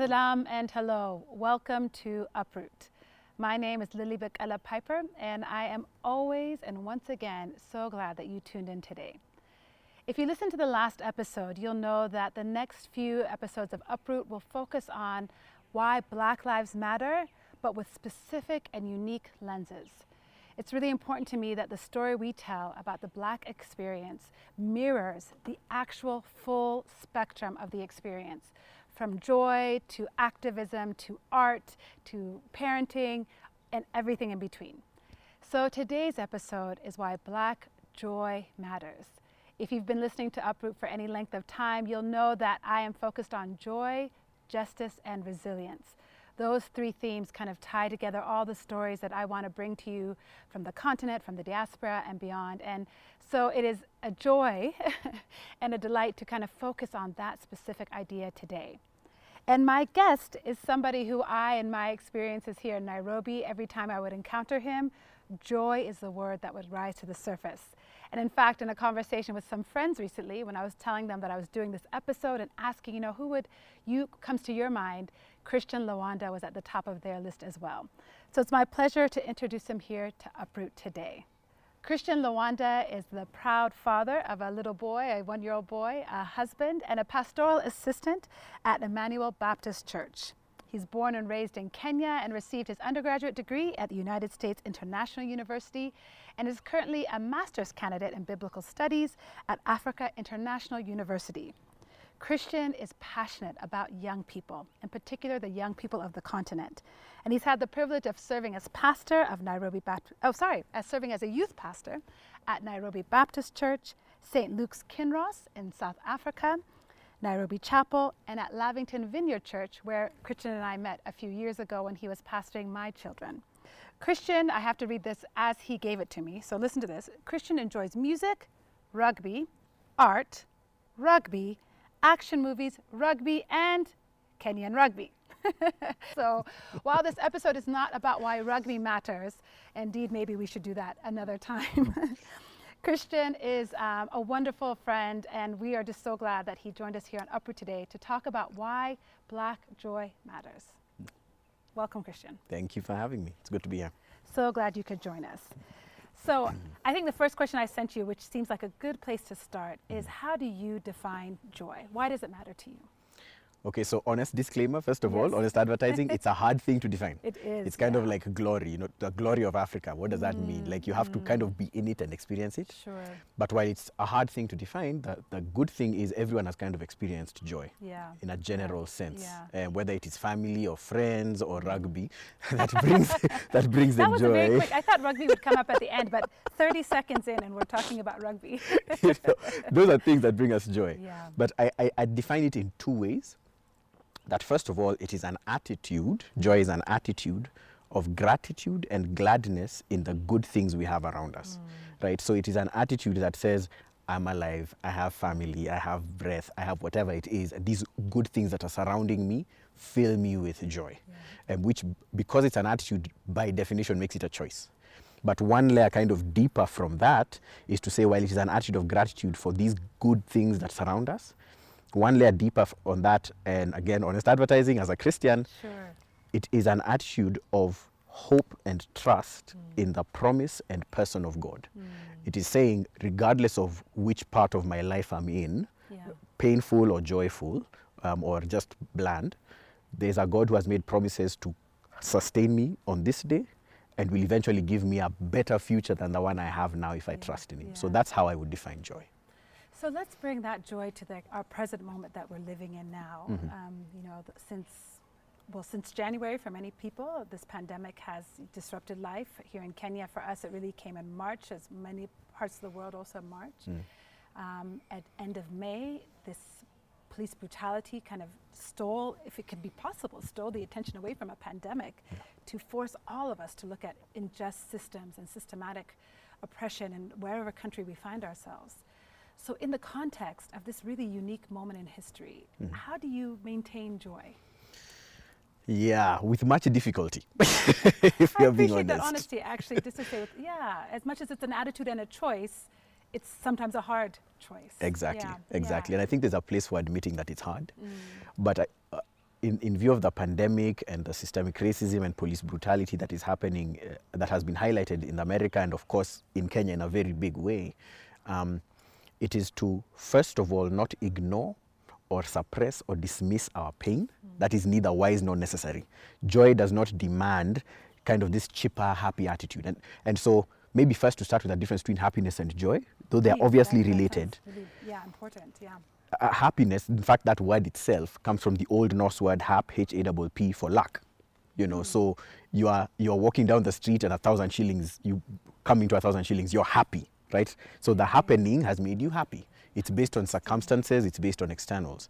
Salam and hello. Welcome to Uproot. My name is Lily Bekele Piper, and I am always and once again so glad that you tuned in today. If you listen to the last episode, you'll know that the next few episodes of Uproot will focus on why Black Lives Matter, but with specific and unique lenses. It's really important to me that the story we tell about the Black experience mirrors the actual full spectrum of the experience from joy to activism to art to parenting and everything in between. So today's episode is why Black joy matters. If you've been listening to Uproot for any length of time, you'll know that I am focused on joy, justice, and resilience. Those three themes kind of tie together all the stories that I want to bring to you from the continent, from the diaspora, and beyond. And so it is a joy and a delight to kind of focus on that specific idea today. And my guest is somebody who I, in my experiences here in Nairobi, every time I would encounter him, joy is the word that would rise to the surface. And in fact, in a conversation with some friends recently, when I was telling them that I was doing this episode and asking, you know, who would you comes to your mind, Christian Lwanda was at the top of their list as well. So it's my pleasure to introduce him here to Uproot today. Christian Lwanda is the proud father of a little boy, a one year old boy, a husband, and a pastoral assistant at Emmanuel Baptist Church. He's born and raised in Kenya and received his undergraduate degree at the United States International University and is currently a master's candidate in biblical studies at Africa International University. Christian is passionate about young people, in particular the young people of the continent. And he's had the privilege of serving as pastor of Nairobi Baptist, oh, sorry, as serving as a youth pastor at Nairobi Baptist Church, St. Luke's Kinross in South Africa, Nairobi Chapel, and at Lavington Vineyard Church, where Christian and I met a few years ago when he was pastoring my children. Christian, I have to read this as he gave it to me, so listen to this. Christian enjoys music, rugby, art, rugby, action movies, rugby, and Kenyan rugby. so while this episode is not about why rugby matters, indeed, maybe we should do that another time. Christian is um, a wonderful friend, and we are just so glad that he joined us here on Uproot today to talk about why Black joy matters. Welcome, Christian. Thank you for having me. It's good to be here. So glad you could join us. So I think the first question I sent you, which seems like a good place to start, is how do you define joy? Why does it matter to you? Okay, so honest disclaimer, first of Yes. all, honest advertising, it's a hard thing to define. It is, It's kind of yeah. like glory, you know, the glory of Africa. What does that mean? Like you have to kind of be in it and experience it. Sure. But while it's a hard thing to define, the, the good thing is everyone has kind of experienced joy Yeah. in a general sense. Yeah. Uh, whether it is family or friends or rugby, that brings that brings That them was joy. very quick. I thought rugby would come up at the end, but 30 seconds in, and we're talking about rugby. You know, those are things that bring us joy. Yeah. But I, I, I define it in two ways. That first of all, it is an attitude. Joy is an attitude of gratitude and gladness in the good things we have around us, mm. right? So it is an attitude that says, I'm alive, I have family, I have breath, I have whatever it is. These good things that are surrounding me fill me with joy. And which, because it's an attitude, by definition, makes it a choice. But one layer kind of deeper from that is to say, while it is an attitude of gratitude for these good things that surround us, one layer deeper on that, and again, honest advertising as a Christian, Sure. it is an attitude of hope and trust in the promise and person of God. It is saying, regardless of which part of my life I'm in, Yeah. painful or joyful, um, or just bland, there's a God who has made promises to sustain me on this day and will eventually give me a better future than the one I have now if I trust in Him. So that's how I would define joy. So let's bring that joy to the, our present moment that we're living in now. Mm-hmm. Um, you know, since well, since January, for many people, this pandemic has disrupted life. Here in Kenya, for us, it really came in March, as many parts of the world also in March. Mm. Um, at end of May, this police brutality kind of stole, if it could be possible, stole the attention away from a pandemic to force all of us to look at unjust systems and systematic oppression in wherever country we find ourselves. So, in the context of this really unique moment in history, how do you maintain joy? Yeah, with much difficulty, if I you're being appreciate that honesty, actually, just to say, with, yeah, as much as it's an attitude and a choice, it's sometimes a hard choice. Exactly, Yeah, exactly. yeah. And I think there's a place for admitting that it's hard. Mm. But I, uh, in, in view of the pandemic and the systemic racism and police brutality that is happening, uh, that has been highlighted in America and, of course, in Kenya in a very big way, um, it is to, first of all, not ignore or suppress or dismiss our pain. That is neither wise nor necessary. Joy does not demand kind of this cheaper, happy attitude. And, and so, maybe first to start with the difference between happiness and joy, though they are obviously related. really- yeah, important. Yeah. uh, happiness, in fact, that word itself comes from the Old Norse word hap, H A P P, for luck. You know, so you are you are walking down the street and a thousand shillings, you come into a thousand shillings, you're happy, right? So the happening has made you happy. It's based on circumstances, it's based on externals.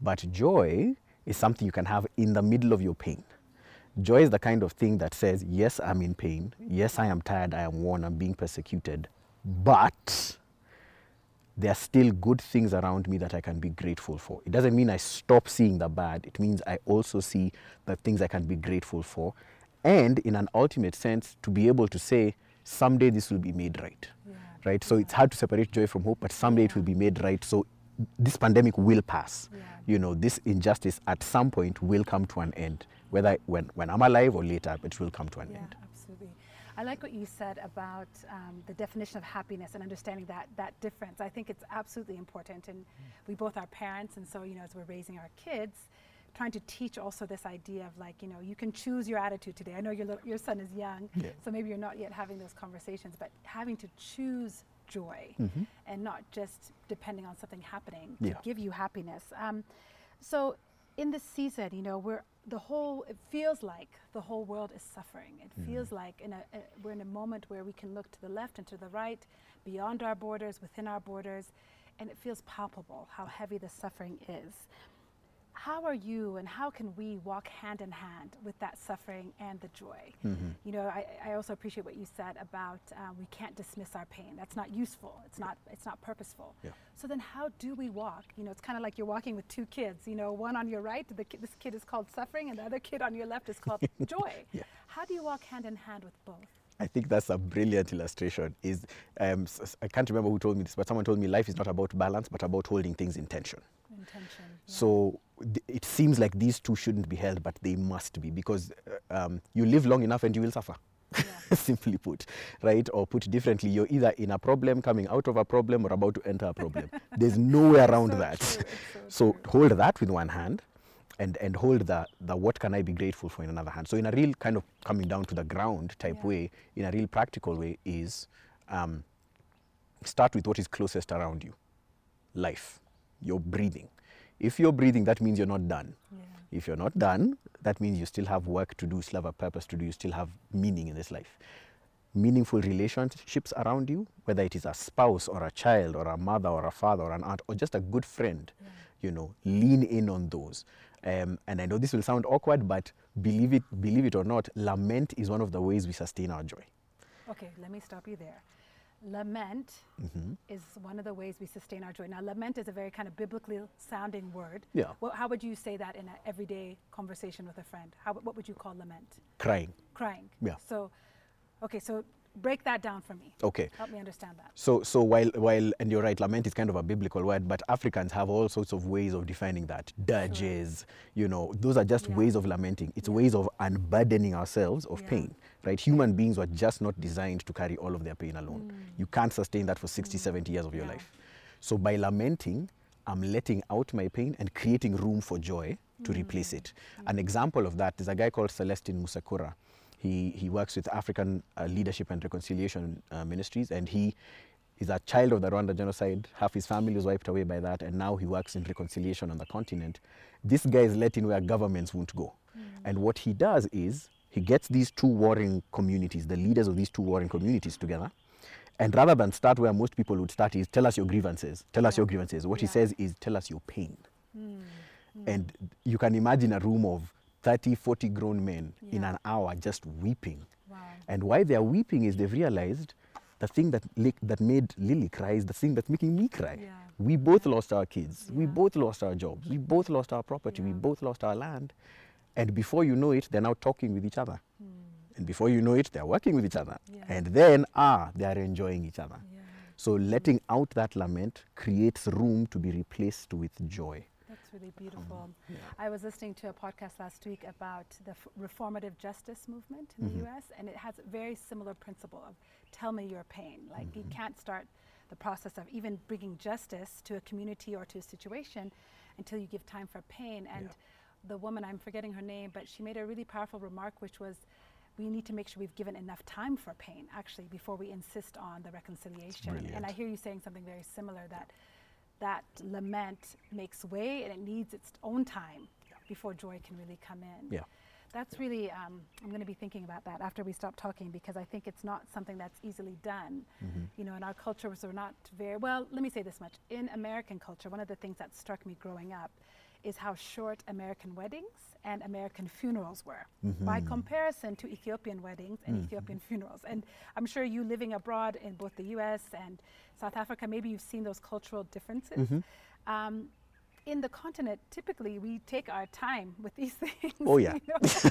But joy is something you can have in the middle of your pain. Joy is the kind of thing that says, yes, I'm in pain. Yes, I am tired. I am worn. I'm being persecuted. But there are still good things around me that I can be grateful for. It doesn't mean I stop seeing the bad. It means I also see the things I can be grateful for. And in an ultimate sense, to be able to say, someday this will be made right. Yeah. Right? So it's hard to separate joy from hope, but someday it will be made right. So this pandemic will pass. Yeah. You know, this injustice at some point will come to an end. Whether when, when I'm alive or later, it will come to an Yeah, end. absolutely. I like what you said about um, the definition of happiness and understanding that that difference. I think it's absolutely important, and we both are parents, and so you know, as we're raising our kids, trying to teach also this idea of like you know, you can choose your attitude today. I know your little, your son is young, Yeah. so maybe you're not yet having those conversations, but having to choose joy and not just depending on something happening to give you happiness. Um, so in this season, you know, we're the whole. It feels like the whole world is suffering. It feels like in a, a we're in a moment where we can look to the left and to the right, beyond our borders, within our borders, and it feels palpable how heavy the suffering is. How are you, and how can we walk hand in hand with that suffering and the joy? You know, I, I also appreciate what you said about uh, we can't dismiss our pain. That's not useful. It's not. It's not purposeful. Yeah. So then, how do we walk? You know, it's kind of like you're walking with two kids. You know, one on your right, the, ki- this kid is called suffering, and the other kid on your left is called joy. Yeah. How do you walk hand in hand with both? I think that's a brilliant illustration. Is um, I can't remember who told me this, but someone told me life is not about balance, but about holding things in tension. Intention. yeah. So it seems like these two shouldn't be held, but they must be because uh, um, you live long enough and you will suffer. Simply put, right? Or put differently, you're either in a problem, coming out of a problem, or about to enter a problem. There's no way around so that. So so hold that with one hand, and and hold the the what can I be grateful for in another hand. So in a real kind of coming down to the ground type Yeah. way, in a real practical way, is um, start with what is closest around you. Life, you're breathing. If you're breathing, that means you're not done. Yeah. If you're not done, that means you still have work to do, you still have a purpose to do, you still have meaning in this life. Meaningful relationships around you, whether it is a spouse or a child or a mother or a father or an aunt or just a good friend, you know, lean in on those. Um, and I know this will sound awkward, but believe it, believe it or not, lament is one of the ways we sustain our joy. Okay, let me stop you there. Lament Mm-hmm. is one of the ways we sustain our joy. Now, lament is a very kind of biblically sounding word. Yeah. Well, how would you say that in an everyday conversation with a friend? How, what would you call lament? Crying. Crying. Yeah. So, okay, so break that down for me. Okay. Help me understand that. So, so while, while, and you're right, lament is kind of a biblical word, but Africans have all sorts of ways of defining that. Dirges, you know, those are just Yeah. ways of lamenting. It's ways of unburdening ourselves of Yeah. pain, right? Human beings were just not designed to carry all of their pain alone. Mm. You can't sustain that for 60, mm. 70 years of your Mm. Yeah. life. So by lamenting, I'm letting out my pain and creating room for joy to mm. replace it. An example of that is a guy called Celestin Musekura. He, he works with African uh, Leadership and Reconciliation uh, Ministries, and he is a child of the Rwanda genocide. Half his family was wiped away by that, and now he works in reconciliation on the continent. This guy is letting where governments won't go. And what he does is he gets these two warring communities, the leaders of these two warring communities together, and rather than start where most people would start is tell us your grievances, tell us your grievances. What he says is tell us your pain. And you can imagine a room of 30, 40 grown men in an hour just weeping. Wow. And why they're weeping is they've realized the thing that, that made Lily cry is the thing that's making me cry. Yeah. We both lost our kids. We both lost our jobs. We both lost our property. We both lost our land. And before you know it, they're now talking with each other. And before you know it, they're working with each other. Yeah. And then, ah, they are enjoying each other. Yeah. So letting out that lament creates room to be replaced with joy. That's really beautiful. Um, yeah. I was listening to a podcast last week about the f- reformative justice movement in Mm-hmm. the US, and it has a very similar principle of tell me your pain. Like, you Mm-hmm. can't start the process of even bringing justice to a community or to a situation until you give time for pain. And the woman, I'm forgetting her name, but she made a really powerful remark, which was, we need to make sure we've given enough time for pain, actually, before we insist on the reconciliation. And I hear you saying something very similar that that lament makes way and it needs its own time before joy can really come in. Yeah. That's really, um, I'm going to be thinking about that after we stop talking because I think it's not something that's easily done. You know, in our culture, we're not very, well, let me say this much. In American culture, one of the things that struck me growing up is how short American weddings and American funerals were mm-hmm. by comparison to Ethiopian weddings and mm-hmm. Ethiopian funerals. And I'm sure you living abroad in both the US and South Africa, maybe you've seen those cultural differences. Mm-hmm. Um, in the continent, typically we take our time with these things. Oh, yeah.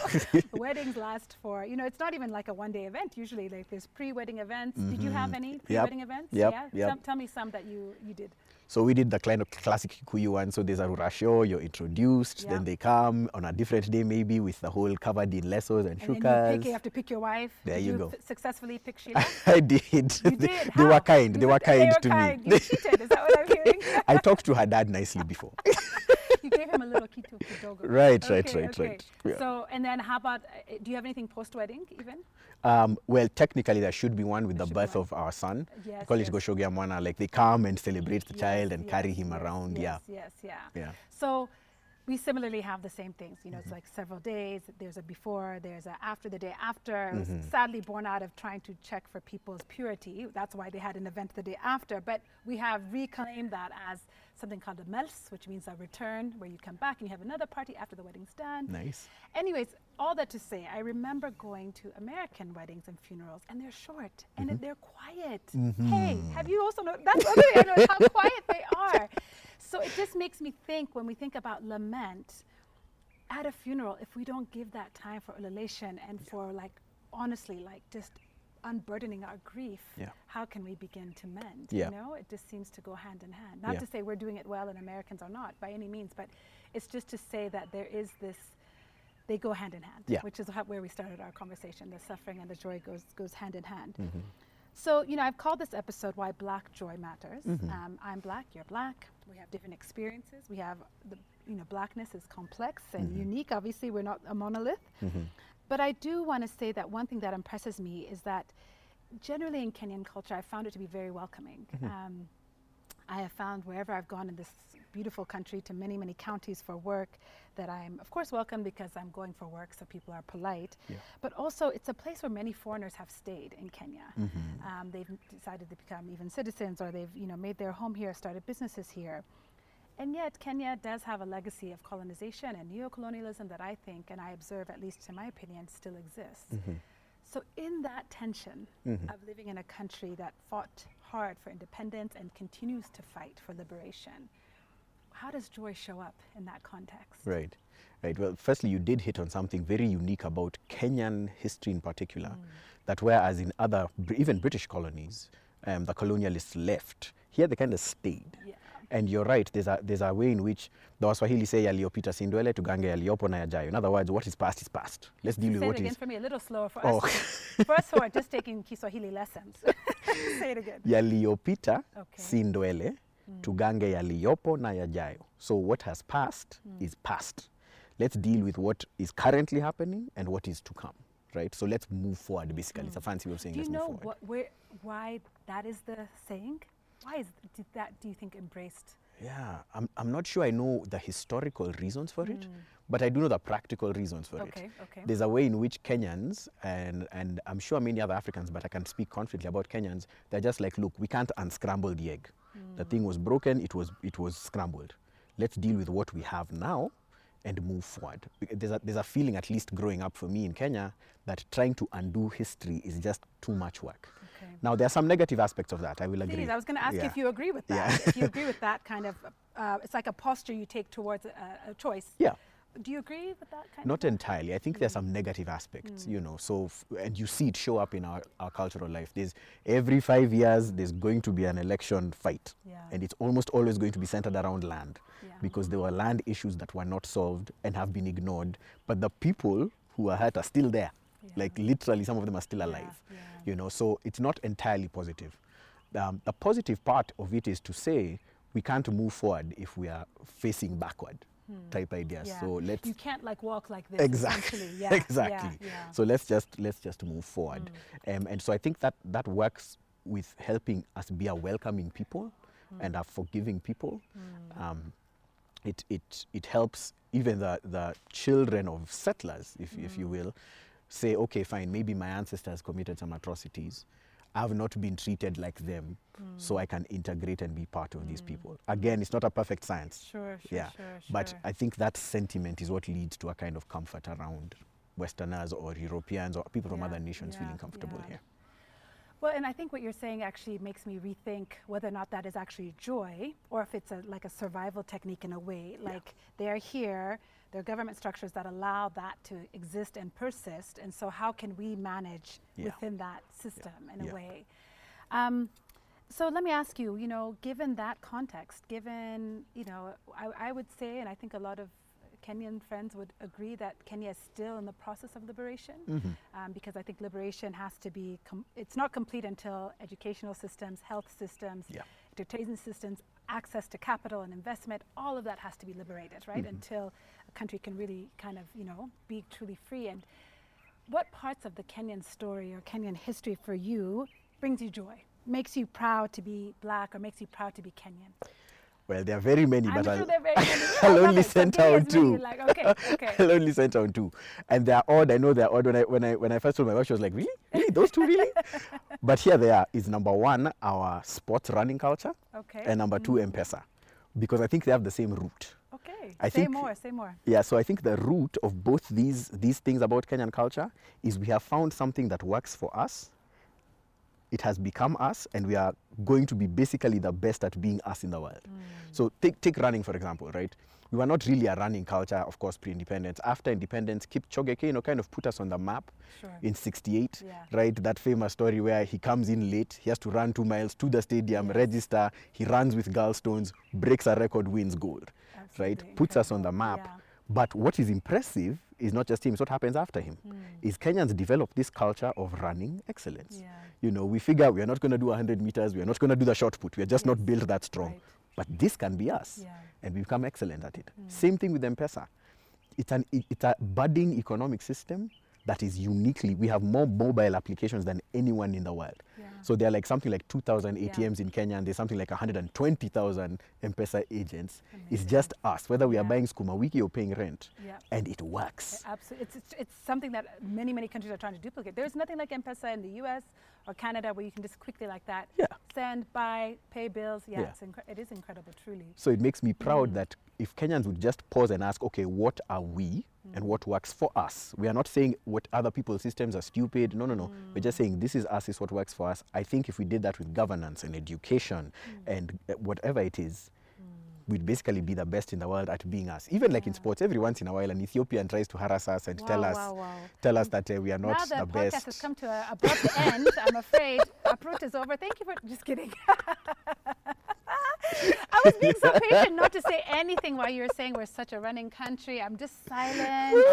Weddings last for, you know, it's not even like a one day event. Usually, like there's pre wedding events. Did you have any pre wedding events? Yep, Yeah. yep. Tell, tell me some that you, you did. So we did the kind of classic Kikuyu one. So there's a ruracio, oh, you're introduced, Yeah. then they come on a different day maybe with the whole covered in lesos and, And then you, pick, you have to pick your wife. There did you go. successfully pick Sheila? I did. You they, did. they How? were kind. You They were kind they to were kind. me. You cheated. Is that what I'm hearing? I talked to her dad nicely before. you gave him a little kitu kidogo. Right, right, Okay, right, okay. right. Yeah. So, and then how about, uh, do you have anything post wedding even? Um, well, technically, there should be one with There the birth of our son. Yes, call yes. it Goshogia Mwana. Like they come and celebrate the child Yes, and carry him around. Yes, yes, yeah. Yeah. Yeah. So we similarly have the same things. You know, Mm-hmm. it's like several days. There's a before, there's a after the day after. It was Mm-hmm. sadly born out of trying to check for people's purity. That's why they had an event the day after. But we have reclaimed that as something called a mels, which means a return, where you come back and you have another party after the wedding's done. Nice. Anyways, all that to say, I remember going to American weddings and funerals, and they're short and Mm-hmm. they're quiet. Hey, have you also noticed? That's other thing I noticed how quiet they are. So it just makes me think when we think about lament at a funeral, if we don't give that time for elation and for like, honestly, like just unburdening our grief, Yeah. how can we begin to mend? Yeah. You know, it just seems to go hand in hand. Not Yeah. to say we're doing it well and Americans are not by any means, but it's just to say that there is this they go hand in hand, which is how, where we started our conversation. The suffering and the joy goes goes hand in hand. Mm-hmm. So you know, I've called this episode "Why Black Joy Matters." Mm-hmm. Um, I'm black, you're black. We have different experiences. We have the you know, blackness is complex and Mm-hmm. unique. Obviously, we're not a monolith. But I do want to say that one thing that impresses me is that generally in Kenyan culture, I found it to be very welcoming. Um, I have found wherever I've gone in this beautiful country to many, many counties for work that I'm, of course, welcome because I'm going for work, so people are polite. Yeah. But also, it's a place where many foreigners have stayed in Kenya. Mm-hmm. Um, they've decided to become even citizens, or they've, you know, made their home here, started businesses here. And yet, Kenya does have a legacy of colonization and neocolonialism that I think, and I observe, at least in my opinion, still exists. Mm-hmm. So, in that tension of living in a country that fought hard for independence and continues to fight for liberation, how does joy show up in that context? Right, right. Well, firstly, you did hit on something very unique about Kenyan history in particular, Mm. that whereas in other, even British colonies, um, the colonialists left, here they kind of stayed. Yeah. And you're right, there's a, there's a way in which the Waswahili say yaliyopita si ndwele tugange yaliyopo na yajayo. In other words, what is past is past. Let's deal with Say it what again is. for me, a little slower for Oh. us. us who are just taking Kiswahili lessons. Say it again. Yaliyopita Okay. si ndwele tugange yaliyopo na yajayo. So what has passed mm. is past. Let's deal with what is currently happening and what is to come. Right? So let's move forward basically. It's a fancy way of saying Hmm. Do you let's know what, where, why that is the saying? Why is that, do you think, embraced? Yeah, I'm, I'm not sure I know the historical reasons for it, mm. but I do know the practical reasons for. Okay, it. okay. There's a way in which Kenyans, and, and I'm sure many other Africans, but I can speak confidently about Kenyans, they're just like, look, we can't unscramble the egg. The thing was broken, it was, it was scrambled. Let's deal with what we have now and move forward. There's a, there's a feeling, at least growing up for me in Kenya, that trying to undo history is just too much work. Okay. Now, there are some negative aspects of that, I will agree. Please, I was going to ask Yeah. if you agree with that. Yeah. if you agree with that kind of, uh, it's like a posture you take towards a, a choice. Yeah. Do you agree with that kind of? Not entirely. I think there's some mm. negative aspects, mm. you know. So, f- and you see it show up in our, our cultural life. There's every five years there's going to be an election fight, Yeah. and it's almost always going to be centered around land, Yeah. because there were land issues that were not solved and have been ignored. But the people who are hurt are still there. Yeah. Like literally, some of them are still alive. yeah. You know, so it's not entirely positive. Um, the positive part of it is to say we can't move forward if we are facing backward type ideas. Hmm. Yeah. So let's You can't like walk like this. exactly. Yeah. exactly Yeah. yeah. so let's just let's just move forward um, and so i think that that works with helping us be a welcoming people and a forgiving people um, it, it, it helps even the, the children of settlers if, if you will say okay fine maybe my ancestors committed some atrocities I've not been treated like them, hmm. so I can integrate and be part of these hmm. people. Again, it's not a perfect science. Sure, sure, yeah. sure, But. I think that sentiment is what leads to a kind of comfort around Westerners or Europeans or people from Yeah, other nations yeah, feeling comfortable yeah. here. Well, and I think what you're saying actually makes me rethink whether or not that is actually joy or if it's a, like a survival technique in a way. Like they are here, there are government structures that allow that to exist and persist. And so, how can we manage Yeah. within that system in Yeah. a way? Um, so let me ask you, you know, given that context, given, you know, I, I would say, and I think a lot of Kenyan friends would agree that Kenya is still in the process of liberation um, because I think liberation has to be, com- it's not complete until educational systems, health systems, Yeah. entertainment systems, access to capital and investment, all of that has to be liberated, right? Until a country can really kind of, you know, be truly free. And what parts of the Kenyan story or Kenyan history for you brings you joy, makes you proud to be black or makes you proud to be Kenyan? Well, there are very many, I'm but sure I'll, they're very many. I I'll only it. So center on as many you two. Like, okay, okay. I'll only center on two. And they're odd. I know they're odd. When I, when I, when I first told my wife, she was like, really? Really? Those two, really? but here they are. Is number one, our sports running culture. Okay. And number two, mm. M-Pesa. Because I think they have the same root. Okay. I say think- more, say more. Yeah, so I think the root of both these, these things about Kenyan culture is we have found something that works for us. It has become us, and we are going to be basically the best at being us in the world. Mm. So take, take running, for example, right? We were not really a running culture, of course, pre-independence. After independence, Kipchoge Keino kind of put us on the map Sure. in 68, Yeah. right? That famous story where he comes in late, he has to run two miles to the stadium, Yes. register, he runs with gallstones, breaks a record, wins gold, Absolutely right? Puts us on the map. yeah. But what is impressive is not just him, it's what happens after him. Hmm. Is Kenyans develop this culture of running excellence. Yeah. You know, we figure we are not going to do 100 meters, we are not going to do the shot put, we are just not built that strong. right. But this can be us, Yeah. and we become excellent at it. Mm. Same thing with M-Pesa. It's, an, it- it's a budding economic system that is uniquely, we have more mobile applications than anyone in the world. Yeah. So there are like something like 2,000 Yeah. ATMs in Kenya, and there's something like 120,000 M-Pesa agents. It's just us, whether we are Yeah. buying Sukuma Wiki or paying rent, Yeah. and it works. Absolutely. It's, it's, it's something that many, many countries are trying to duplicate. There's nothing like M-Pesa in the US or Canada where you can just quickly like that Yeah. send, buy, pay bills. Yeah, Yeah. It's it is incredible, truly. So it makes me proud Mm. that if Kenyans would just pause and ask, okay, what are we Mm. and what works for us? We are not saying what other people's systems are stupid. No, no, no. We're Mm. just saying this is us, is what works for us. I think if we did that with governance and education Mm. and uh, whatever it is, we'd basically be the best in the world at being us. Even like in sports, every once in a while, an Ethiopian tries to harass us and tell us, wow, wow. tell us that uh, we are now not the, the, podcast best. has come to a abrupt end. I'm afraid uproot is over. Thank you for just kidding. I was being so patient not to say anything while you were saying we're such a running country. I'm just silent.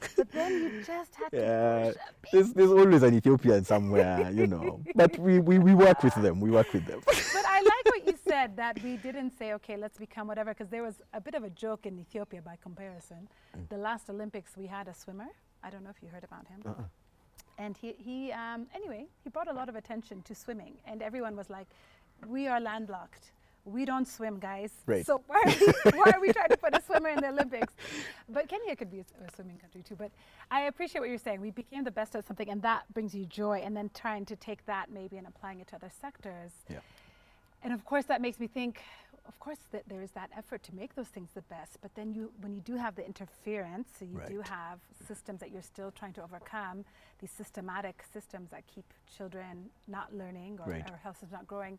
but then you just had to Yeah, push a there's, there's always an Ethiopian somewhere, you know. But we, we, we work with them. We work with them. but I like what you said that we didn't say, okay, let's become whatever, because there was a bit of a joke in Ethiopia by comparison. The last Olympics, we had a swimmer. I don't know if you heard about him. And he, he um, anyway, he brought a lot of attention to swimming, and everyone was like, we are landlocked. We don't swim, guys. Right. So why are, we, why are we trying to put a swimmer in the Olympics? But Kenya could be a swimming country too. But I appreciate what you're saying. We became the best at something, and that brings you joy. And then trying to take that maybe and applying it to other sectors. Yeah. And of course, that makes me think. Of course, that there is that effort to make those things the best. But then you, when you do have the interference, so you do have systems that you're still trying to overcome. These systematic systems that keep children not learning or, Right. or health systems not growing.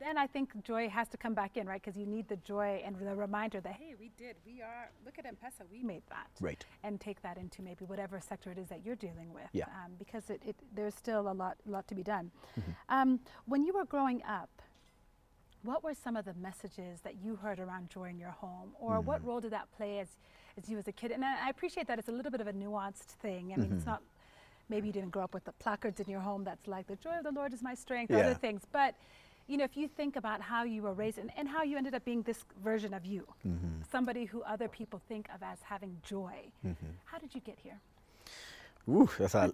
Then I think joy has to come back in, right? Because you need the joy and the reminder that, hey, we did, we are, look at M-Pesa, we made that. Right. And take that into maybe whatever sector it is that you're dealing with. Yeah. Um, because it, it, there's still a lot, lot to be done. Mm-hmm. Um, when you were growing up, what were some of the messages that you heard around joy in your home? Or what Mm-hmm. role did that play as, as you as a kid? And I I appreciate that it's a little bit of a nuanced thing. I mean, Mm-hmm. it's not, maybe you didn't grow up with the placards in your home that's like, the joy of the Lord is my strength, Yeah. other things. But, you know, if you think about how you were raised and, and how you ended up being this version of you, Mm-hmm. somebody who other people think of as having joy, how did you get here? Ooh, that's a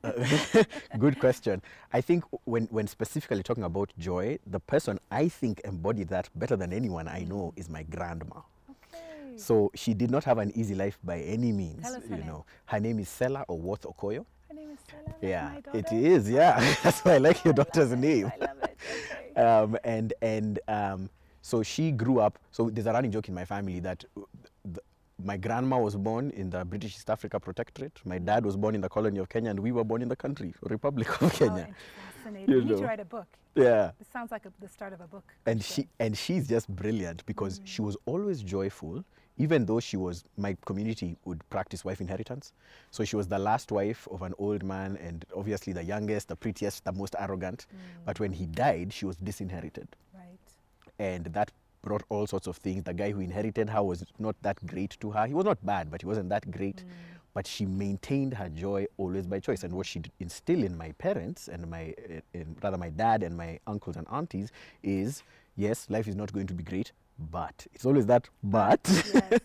good question. I think when, when specifically talking about joy, the person I think embodied that better than anyone I know is my grandma. Okay. So she did not have an easy life by any means. Her you name. know, her name is Selah Owoth Okoyo. Her name is Selah. Yeah, it is. Yeah, that's why I like your daughter's name. I love it. Okay. Um, and and um, so she grew up. So there's a running joke in my family that uh, the, my grandma was born in the British East Africa Protectorate. My dad was born in the colony of Kenya, and we were born in the country, Republic of Oh, Kenya. fascinating. You You, need to write a book. Yeah. This sounds like a, the start of a book. and Christian. she and she's just brilliant because she was always joyful even though she was my community would practice wife inheritance. So she was the last wife of an old man and obviously the youngest the prettiest the most arrogant. Mm. But when he died she was disinherited. Right. and that brought all sorts of things. The guy who inherited her was not that great to her. He was not bad but he wasn't that great. Mm. But she maintained her joy always by choice. And what she instilled in my parents and my eh, in, rather my dad and my uncles and aunties is yes life is not going to be great but it's always that but Yes, yeah.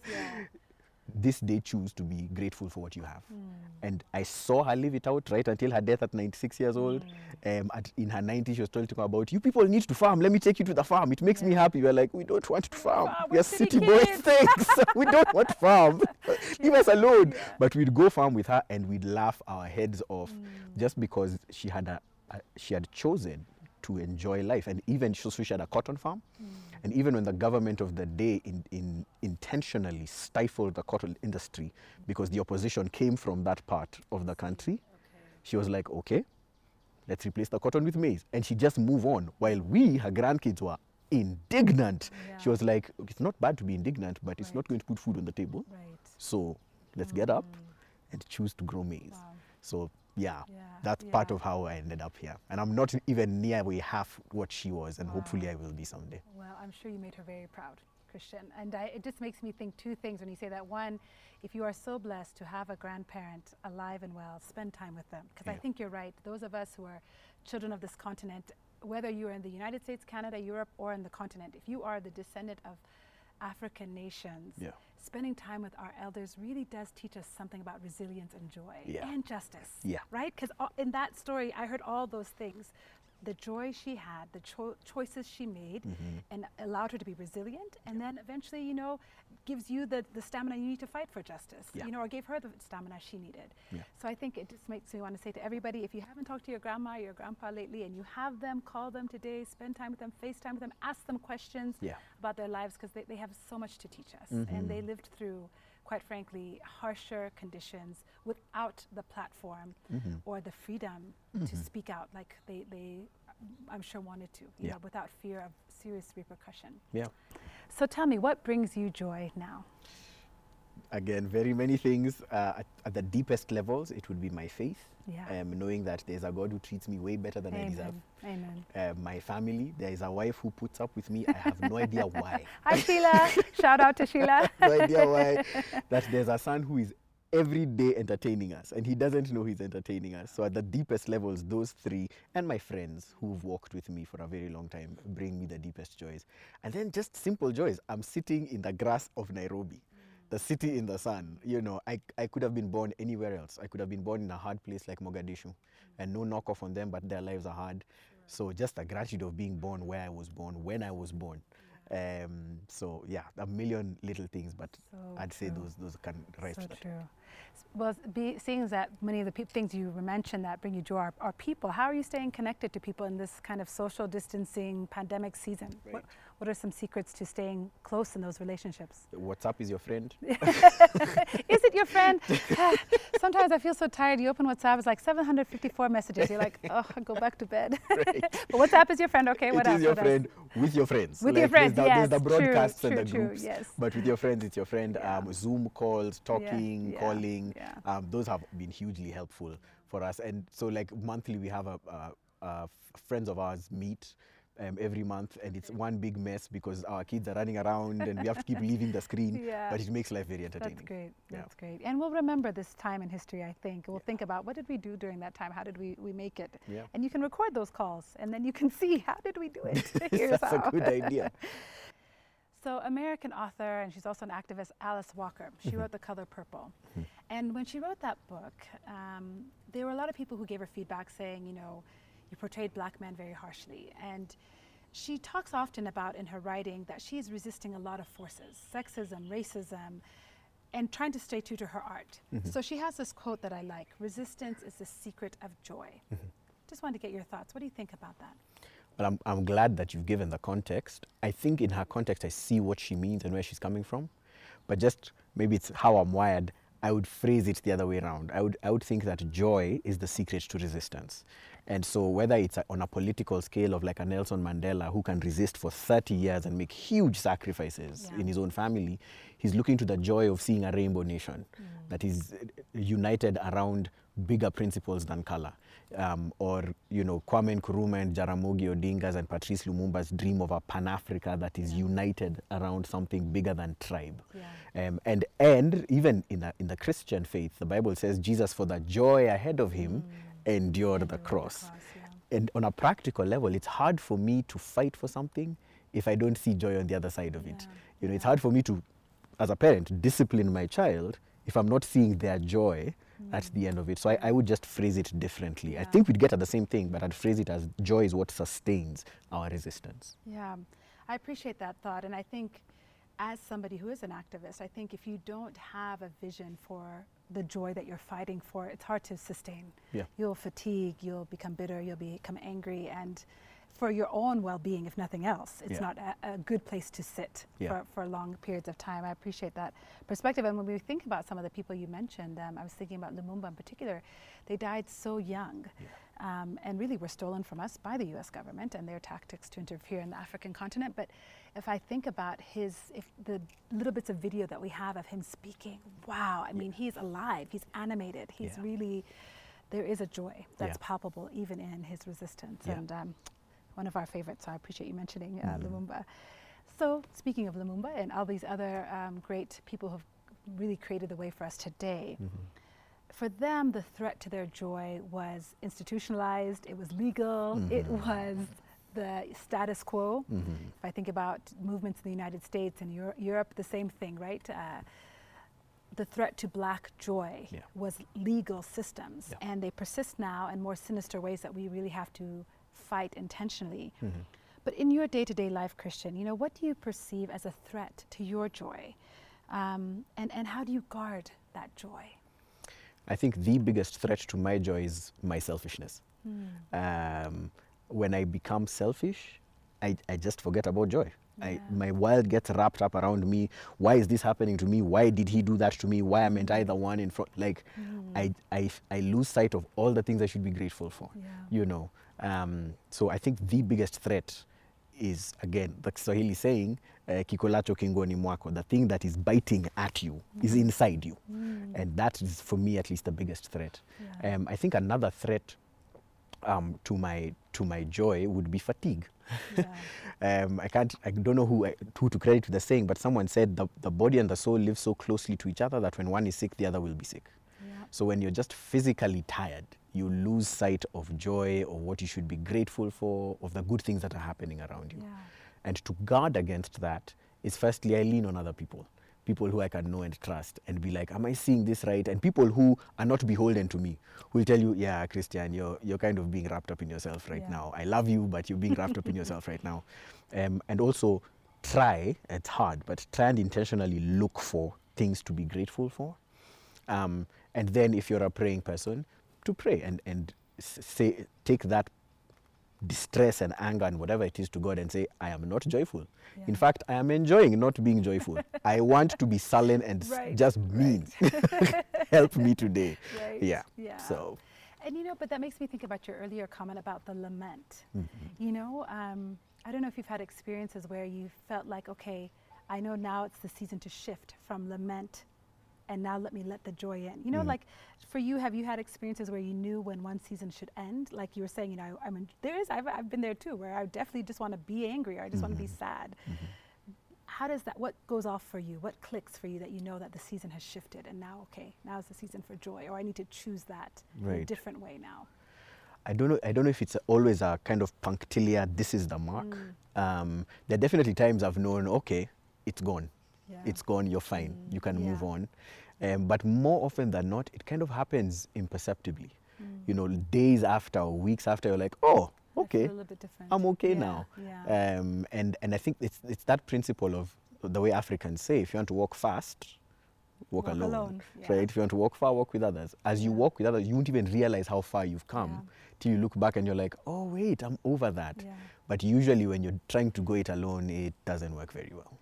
this day choose to be grateful for what you have. Hmm. And I saw her live it out right until her death at 96 years old. Hmm. Um, at, in her 90s, she was telling me about, you people need to farm. Let me take you to the farm. It makes me happy. We're like, we don't want to farm. farm. We We're city city boys. kids." Thanks. we don't want to farm. Leave us alone. But we'd go farm with her and we'd laugh our heads off Hmm. just because she had, a, a, she had chosen to enjoy life. And even she had a cotton farm. Hmm. And even when the government of the day in, in intentionally stifled the cotton industry because the opposition came from that part of the country, she was like, okay, let's replace the cotton with maize. And she just moved on while we, her grandkids, were indignant. She was like, it's not bad to be indignant, but it's Right. not going to put food on the table. Right. So let's get up hmm. and choose to grow maize. Wow. So yeah, Yeah, that's part of how I ended up here. And I'm not even near nearly half what she was, and hopefully I will be someday. Well, I'm sure you made her very proud, Christian. And I, it just makes me think two things when you say that. One, if you are so blessed to have a grandparent alive and well, spend time with them. Because I think you're right. Those of us who are children of this continent, whether you're in the United States, Canada, Europe, or in the continent, if you are the descendant of African nations, Yeah. Spending time with our elders really does teach us something about resilience and joy Yeah. and justice. Yeah. Right? Because in that story, I heard all those things. The joy she had, the cho- choices she made, Mm-hmm. and allowed her to be resilient, and then eventually, you know, gives you the, the stamina you need to fight for justice, Yeah. you know, or gave her the stamina she needed. Yeah. So I think it just makes me want to say to everybody if you haven't talked to your grandma or your grandpa lately and you have them, call them today, spend time with them, FaceTime with them, ask them questions Yeah. about their lives because they, they have so much to teach us. Mm-hmm. And they lived through, quite frankly, harsher conditions without the platform Mm-hmm. or the freedom to speak out like they, they, I'm sure, wanted to, you Yeah. know, without fear of serious repercussion. Yeah. So tell me, what brings you joy now? Again, very many things. Uh, at, at the deepest levels, it would be my faith. Yeah. Um, knowing that there's a God who treats me way better than I deserve. Amen. Amen. Uh, my family, there is a wife who puts up with me. I have no idea why. Hi, Sheila. Shout out to Sheila. no idea why. That there's a son who is every day entertaining us and he doesn't know he's entertaining us. So at the deepest levels, those three and my friends who've walked with me for a very long time bring me the deepest joys. And then just simple joys. I'm sitting in the grass of Nairobi. The city in the sun, you know, I, I could have been born anywhere else. I could have been born in a hard place like Mogadishu, and no knock off on them, but their lives are hard. So just the gratitude of being born where I was born, when I was born. Um, so yeah, a million little things, but So I'd say those those can rise So to that. true. Well, be, seeing that many of the things you mentioned that bring you joy are, are, people, how are you staying connected to people in this kind of social distancing pandemic season? Right. What, what are some secrets to staying close in those relationships? WhatsApp is your friend. is it your friend? Sometimes I feel so tired. You open WhatsApp, it's like 754 messages. You're like, oh, I'll go back to bed. Right. but WhatsApp is your friend, okay? What it else? Is your what friend else? with your friends. With like your friends, there's the, yes. There's the broadcasts true, and the true, yes. But with your friends, it's your friend. Yeah. Um, Zoom calls, talking, yeah, calling. Yeah. Um, those have been hugely helpful for us. And so, like monthly, we have a, a, a friends of ours meet um, every month, and it's one big mess because our kids are running around and we have to keep leaving the screen. Yeah. But it makes life very entertaining. That's great. Yeah. That's great. And we'll remember this time in history, I think. We'll think about what did we do during that time? How did we, we make it? Yeah. And you can record those calls, and then you can see how did we do it. Here's That's how. a good idea. So, American author, and she's also an activist, Alice Walker. She Mm-hmm. wrote The Color Purple. And when she wrote that book, um, there were a lot of people who gave her feedback saying, you know, you portrayed black men very harshly. And she talks often about in her writing that she is resisting a lot of forces sexism, racism, and trying to stay true to her art. So she has this quote that I like resistance is the secret of joy. Just wanted to get your thoughts. What do you think about that? But I'm, I'm glad that you've given the context. I think in her context, I see what she means and where she's coming from. But just maybe it's how I'm wired. I would phrase it the other way around. I would, I would think that joy is the secret to resistance. And so, whether it's on a political scale of like a Nelson Mandela who can resist for 30 years and make huge sacrifices Yeah. in his own family, he's looking to the joy of seeing a rainbow nation mm. that is united around bigger principles than color. Um, or, you know, Kwame Nkrumah and Jaramogi Odinga's and Patrice Lumumba's dream of a Pan Africa that is united around something bigger than tribe. Yeah. Um, and and even in the, in the Christian faith, the Bible says Jesus, for the joy ahead of him, endured the Endured the cross. cross, yeah. And on a practical level, it's hard for me to fight for something if I don't see joy on the other side of it. You know, it's hard for me to, as a parent, discipline my child if I'm not seeing their joy at the end of it. So I, I would just phrase it differently. I think we'd get at the same thing, but I'd phrase it as joy is what sustains our resistance. Yeah, I appreciate that thought. And I think, as somebody who is an activist, I think if you don't have a vision for the joy that you're fighting for, it's hard to sustain. Yeah. You'll fatigue, you'll become bitter, you'll become angry. And for your own well being, if nothing else, it's Yeah. not a, a good place to sit Yeah. for, for long periods of time. I appreciate that perspective. And when we think about some of the people you mentioned, um, I was thinking about Lumumba in particular, they died so young um, and really were stolen from us by the US government and their tactics to interfere in the African continent. But if I think about his, if the little bits of video that we have of him speaking, wow, I mean, he's alive, he's animated, he's Yeah. really, there is a joy that's Yeah. palpable even in his resistance. Yeah. And um, one of our favorites, so I appreciate you mentioning uh, Mhm. Lumumba. So, speaking of Lumumba and all these other um, great people who've really created the way for us today, for them, the threat to their joy was institutionalized, it was legal, it Mhm. was the status quo. Mhm. If I think about movements in the United States and Euro- Europe, the same thing, right? Uh, the threat to black joy Yeah. was legal systems, Yeah. and they persist now in more sinister ways that we really have to fight intentionally. Mhm. But in your day to day life, Christian, you know, what do you perceive as a threat to your joy? Um, and, and how do you guard that joy? I think the biggest threat to my joy is my selfishness. Um, when I become selfish, I, I just forget about joy. I, my world gets wrapped up around me. Why is this happening to me? Why did he do that to me? Why am I the one in front? Like, I, I, I lose sight of all the things I should be grateful for. Yeah. You know. Um, so I think the biggest threat is again the Swahili saying, uh, "Kikolacho kingoni mwako." The thing that is biting at you is inside you, and that is for me at least the biggest threat. Yeah. Um, I think another threat um, to my to my joy would be fatigue. Yeah. um, I can't. I don't know who I- who to credit with the saying, but someone said the, the body and the soul live so closely to each other that when one is sick, the other will be sick. Yeah. So when you're just physically tired, you lose sight of joy or what you should be grateful for, of the good things that are happening around you. Yeah. And to guard against that is firstly, I lean on other people, people who I can know and trust and be like, am I seeing this right? And people who are not beholden to me, will tell you, yeah, Christian, you're, you're kind of being wrapped up in yourself right Yeah. now. I love you, but you're being wrapped up in yourself right now. Um, and also try, it's hard, but try and intentionally look for things to be grateful for. Um, and then if you're a praying person, to pray and, and say, take that distress and anger and whatever it is to God and say, I am not joyful. Yeah. In fact, I am enjoying not being joyful. I want to be sullen and Right, just mean. Help me today. Right. Yeah. Yeah. So, And you know, but that makes me think about your earlier comment about the lament. Mm-hmm. You know, um, I don't know if you've had experiences where you felt like, okay, I know now it's the season to shift from lament and now let me let the joy in. You know, Mhm. like for you, have you had experiences where you knew when one season should end? Like you were saying, you know, I, I mean, there is, I've, I've been there too, where I definitely just want to be angry or I just want to be sad. How does that, what goes off for you? What clicks for you that you know that the season has shifted and now, okay, now is the season for joy or I need to choose that in a different way now? I don't know. I don't know if it's always a kind of punctiliar. This is the mark. Mm. Um, there are definitely times I've known. Okay, it's gone. Yeah. It's gone. You're fine. Mm, You can move on. Um, but more often than not, it kind of happens imperceptibly. Mm. You know, days after or weeks after, you're like, oh, okay, a bit different. I'm okay Yeah, now. Yeah. Um, and and I think it's it's that principle of the way Africans say, if you want to walk fast, walk, Walk alone. alone, yeah. Right? If you want to walk far, walk with others. As you walk with others, you won't even realize how far you've come Yeah. till you look back and you're like, oh wait, I'm over that. Yeah. But usually when you're trying to go it alone, it doesn't work very well.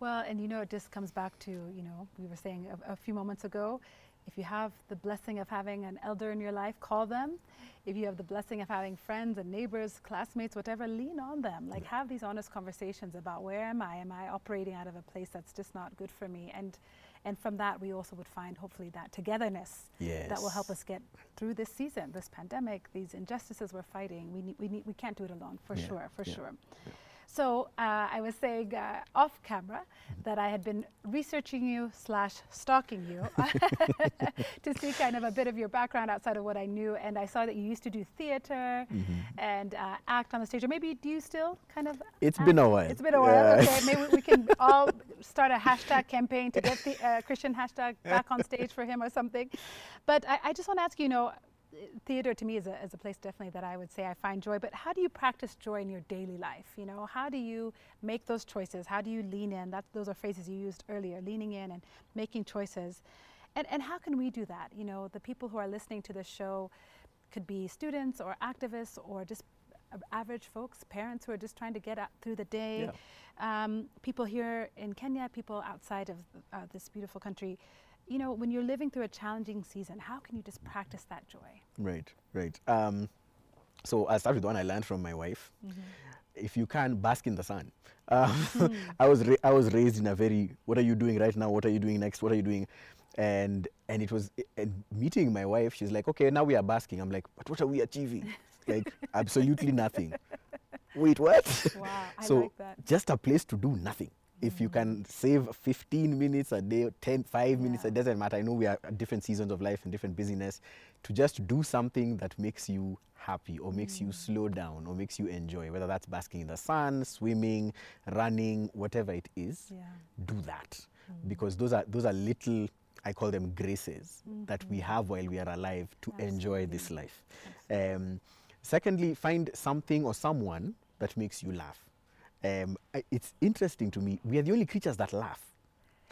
Well, and you know, it just comes back to, you know, we were saying a, a few moments ago, if you have the blessing of having an elder in your life, call them. If you have the blessing of having friends and neighbors, classmates, whatever, lean on them. Like have these honest conversations about where am I? Am I operating out of a place that's just not good for me? And and from that we also would find hopefully that togetherness that will help us get through this season, this pandemic, these injustices we're fighting. We need, we need, we can't do it alone for Yeah, sure, for yeah, sure. So uh, I was saying uh, off camera that I had been researching you slash stalking you to see kind of a bit of your background outside of what I knew, and I saw that you used to do theater Mm-hmm. and uh, act on the stage, or maybe do you still kind of? It's act? been a while. It's been a while. Yeah. Okay, maybe we can all start a hashtag campaign to get the uh, Christian hashtag back on stage for him or something. But I, I just want to ask you, you know, theater to me is a, is a place definitely that I would say I find joy. But how do you practice joy in your daily life? You know, how do you make those choices? How do you lean in? That those are phrases you used earlier, leaning in and making choices. And and how can we do that? You know, the people who are listening to this show could be students or activists or just average folks, parents who are just trying to get through the day. Um, people here in Kenya, people outside of uh, this beautiful country. You know, when you're living through a challenging season, how can you just practice that joy? Right, right. Um, so I start with one I learned from my wife. If you can, bask in the sun. Um, I was ra- I was raised in a very what are you doing right now? What are you doing next? What are you doing? And and it was and meeting my wife. She's like, okay, now we are basking. I'm like, but what are we achieving? like absolutely nothing. Wait, what? Wow, I so like that. just a place to do nothing. If you can save 15 minutes a day, 10, 5 minutes, Yeah. it doesn't matter. I know we are at different seasons of life and different busyness. To just do something that makes you happy or makes you mm. slow down or makes you enjoy, whether that's basking in the sun, swimming, running, whatever it is, Yeah. do that. Mm. Because those are, those are little, I call them graces that we mm-hmm. have while we are alive to enjoy this life. Um, secondly, find something or someone that makes you laugh. Um, it's interesting to me. We are the only creatures that laugh,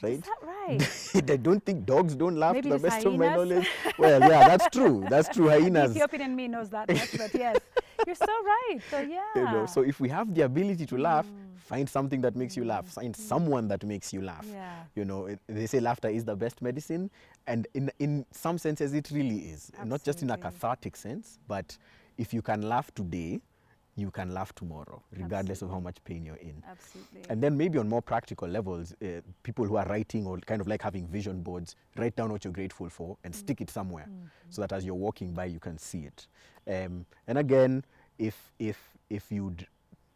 right? Is that right? I don't think dogs don't laugh Maybe to the best of my hyenas? knowledge. well, yeah, that's true. That's true. the Hyenas. Ethiopian in me knows that much, but yes, you're so right. So yeah. you know, so if we have the ability to laugh, find something that makes you laugh. Find someone that makes you laugh. Yeah. You know, it, they say laughter is the best medicine, and in in some senses it really is. Not just in a cathartic sense, but if you can laugh today, you can laugh tomorrow, regardless of how much pain you're in. Absolutely. And then maybe on more practical levels, uh, people who are writing or kind of like having vision boards, write down what you're grateful for and stick it somewhere so that as you're walking by, you can see it. Um, and again, if, if, if you'd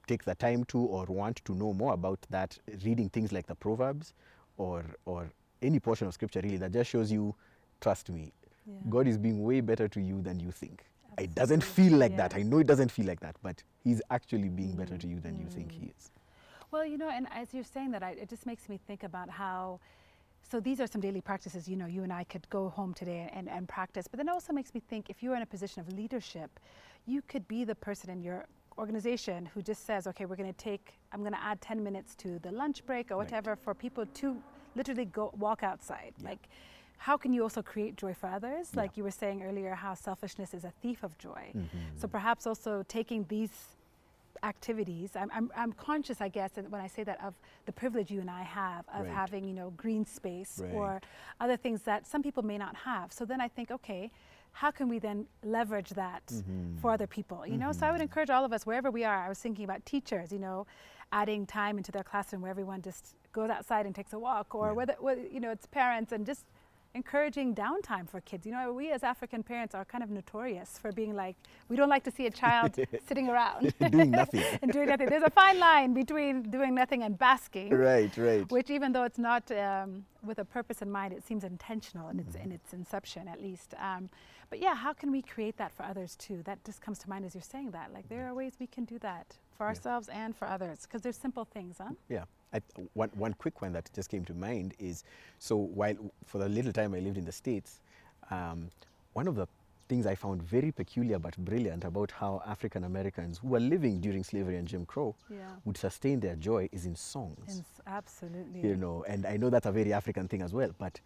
take the time to or want to know more about that, reading things like the Proverbs or, or any portion of scripture really that just shows you, trust me, Yeah. God is being way better to you than you think. It doesn't feel like yeah. that. I know it doesn't feel like that, but He's actually being better to you than you think He mm. is. Well, you know, and as you're saying that, I, it just makes me think about how. So these are some daily practices. You know, you and I could go home today and, and practice. But then it also makes me think if you're in a position of leadership, you could be the person in your organization who just says, okay, we're going to take, I'm going to add 10 minutes to the lunch break or Right. whatever for people to literally go walk outside. Yeah. Like, how can you also create joy for others? Yeah. Like you were saying earlier, how selfishness is a thief of joy. Mm-hmm. So perhaps also taking these activities. I'm, I'm, I'm conscious, I guess, and when I say that, of the privilege you and I have of Right. having, you know, green space Right. or other things that some people may not have. So then I think, okay, how can we then leverage that Mm-hmm. for other people? You know, so I would encourage all of us, wherever we are. I was thinking about teachers, you know, adding time into their classroom where everyone just goes outside and takes a walk, or Yeah. whether, whether you know, it's parents and just encouraging downtime for kids. You know, we as African parents are kind of notorious for being like, we don't like to see a child sitting around Doing nothing. and doing nothing. There's a fine line between doing nothing and basking, right, right. which even though it's not um, with a purpose in mind, it seems intentional in its in its inception at least. Um, but yeah, how can we create that for others too? That just comes to mind as you're saying that. Like there are ways we can do that for ourselves and for others because they're simple things, huh? Yeah. I, one, one quick one that just came to mind is so while for the little time I lived in the States, um, one of the things I found very peculiar but brilliant about how African Americans who were living during slavery and Jim Crow Yeah. would sustain their joy is in songs. S- absolutely. You know, and I know that's a very African thing as well, but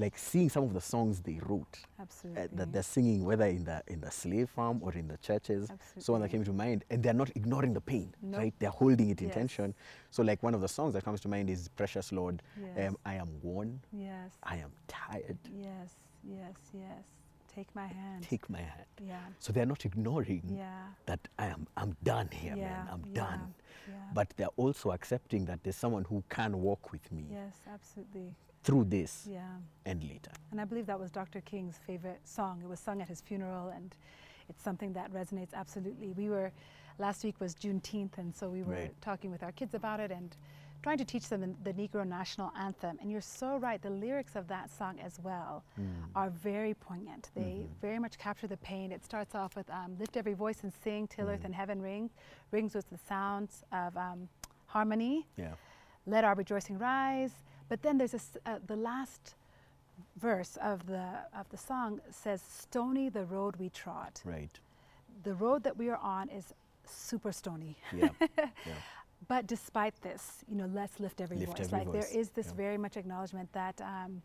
like seeing some of the songs they wrote uh, that they're singing whether in the in the slave farm or in the churches so one that came to mind and they're not ignoring the pain No. right they're holding it in Yes. tension so like one of the songs that comes to mind is precious lord Yes. um, i am worn yes. i am tired Yes. Yes. Yes. Take my hand. take my hand yeah. so they're not ignoring Yeah. that i am i'm done here yeah. man i'm yeah, done Yeah. but they're also accepting that there's someone who can walk with me yes, absolutely. through this Yeah. and later And I believe that was Dr. King's favorite song. It was sung at his funeral, and it's something that resonates absolutely. We were, last week was Juneteenth, and so we were Right. talking with our kids about it and trying to teach them the Negro National Anthem. And you're so right, the lyrics of that song as well are very poignant. They very much capture the pain. It starts off with um, Lift every voice and sing till earth and heaven ring, rings with the sounds of um, harmony yeah let our rejoicing rise. But then there's a uh, the last verse of the of the song says, "Stony the road we trod." right The road that we are on is super stony. yeah yeah But despite this, you know, let's lift every Lift voice. every like voice, there is this yeah. very much acknowledgement that um,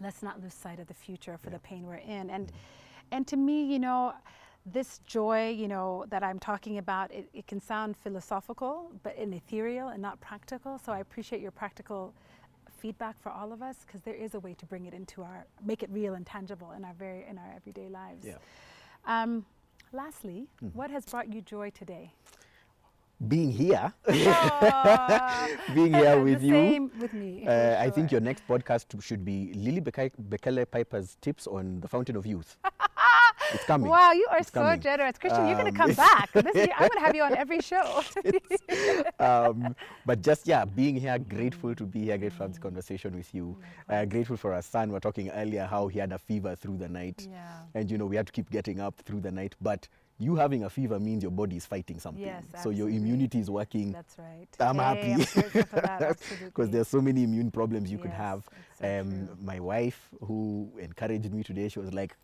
let's not lose sight of the future for Yeah. the pain we're in. And Mm-hmm. and to me, you know, this joy, you know, that I'm talking about, it, it can sound philosophical, but in ethereal and not practical. So I appreciate your practical feedback for all of us because there is a way to bring it into our, make it real and tangible in our very in our everyday lives. yeah Um, lastly, Mm-hmm. what has brought you joy today? Being here being here with you Same with me. for Uh, I think your next podcast should be Lily Beka- Bekele Piper's tips on the Fountain of Youth. it's coming. Wow, you are It's so coming. generous, Christian. you're going to Um, come back. This year, I'm going to have you on every show. um, but just yeah, being here, grateful to be here, grateful to have this conversation with you. Uh, grateful for our son. We are talking earlier how he had a fever through the night, yeah. and you know we had to keep getting up through the night. But you having a fever means your body is fighting something. Yes, so your immunity is working. That's right. I'm Hey, happy. I'm grateful for that. Absolutely. Because there's so many immune problems you could have. so um, my wife, who encouraged me today, she was like,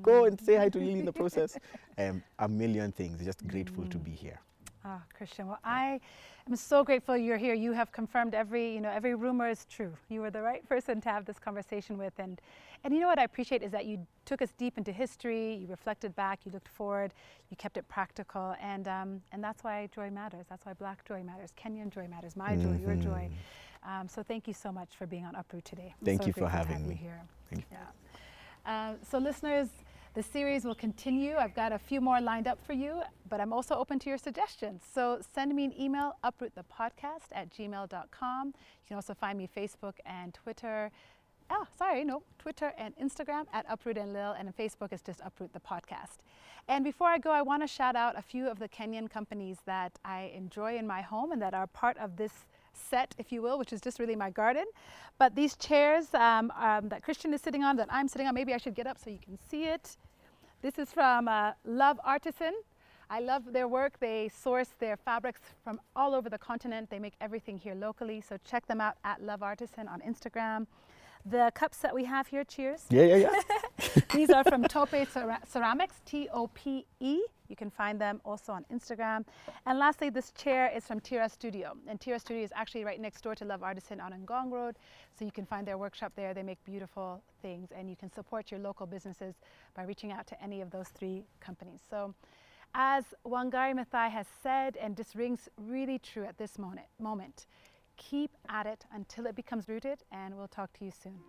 "Go and say hi to Lily in the process." Um, a million things. Just grateful to be here. Ah, Christian. Well, I am so grateful you're here. You have confirmed every, you know, every rumor is true. You were the right person to have this conversation with, and and you know what I appreciate is that you took us deep into history. You reflected back. You looked forward. You kept it practical, and um, and that's why joy matters. That's why Black joy matters. Kenyan joy matters. My joy, your joy. Um, so thank you so much for being on Uproot today. I'm Thank so you for having me. You here. Thank you. Yeah. Uh, so, listeners, the series will continue. I've got a few more lined up for you, but I'm also open to your suggestions. So, send me an email, uprootthepodcast at gmail.com. You can also find me Facebook and Twitter. Oh, sorry, no, Twitter and Instagram at Uproot and Lil, and Facebook is just Uproot the Podcast. And before I go, I want to shout out a few of the Kenyan companies that I enjoy in my home and that are part of this set, if you will, which is just really my garden. But these chairs um, um, that Christian is sitting on, that I'm sitting on, maybe I should get up so you can see it. This is from uh, Love Artisan. I love their work. They source their fabrics from all over the continent. They make everything here locally. So check them out at Love Artisan on Instagram. The cups that we have here, cheers. Yeah, yeah, yeah. These are from Tope Cera- Ceramics, T O P E You can find them also on Instagram. And lastly, this chair is from Tira Studio. And Tira Studio is actually right next door to Love Artisan on Ngong Road. So you can find their workshop there. They make beautiful things. And you can support your local businesses by reaching out to any of those three companies. So as Wangari Maathai has said, and this rings really true at this moment, moment keep at it until it becomes rooted, and we'll talk to you soon.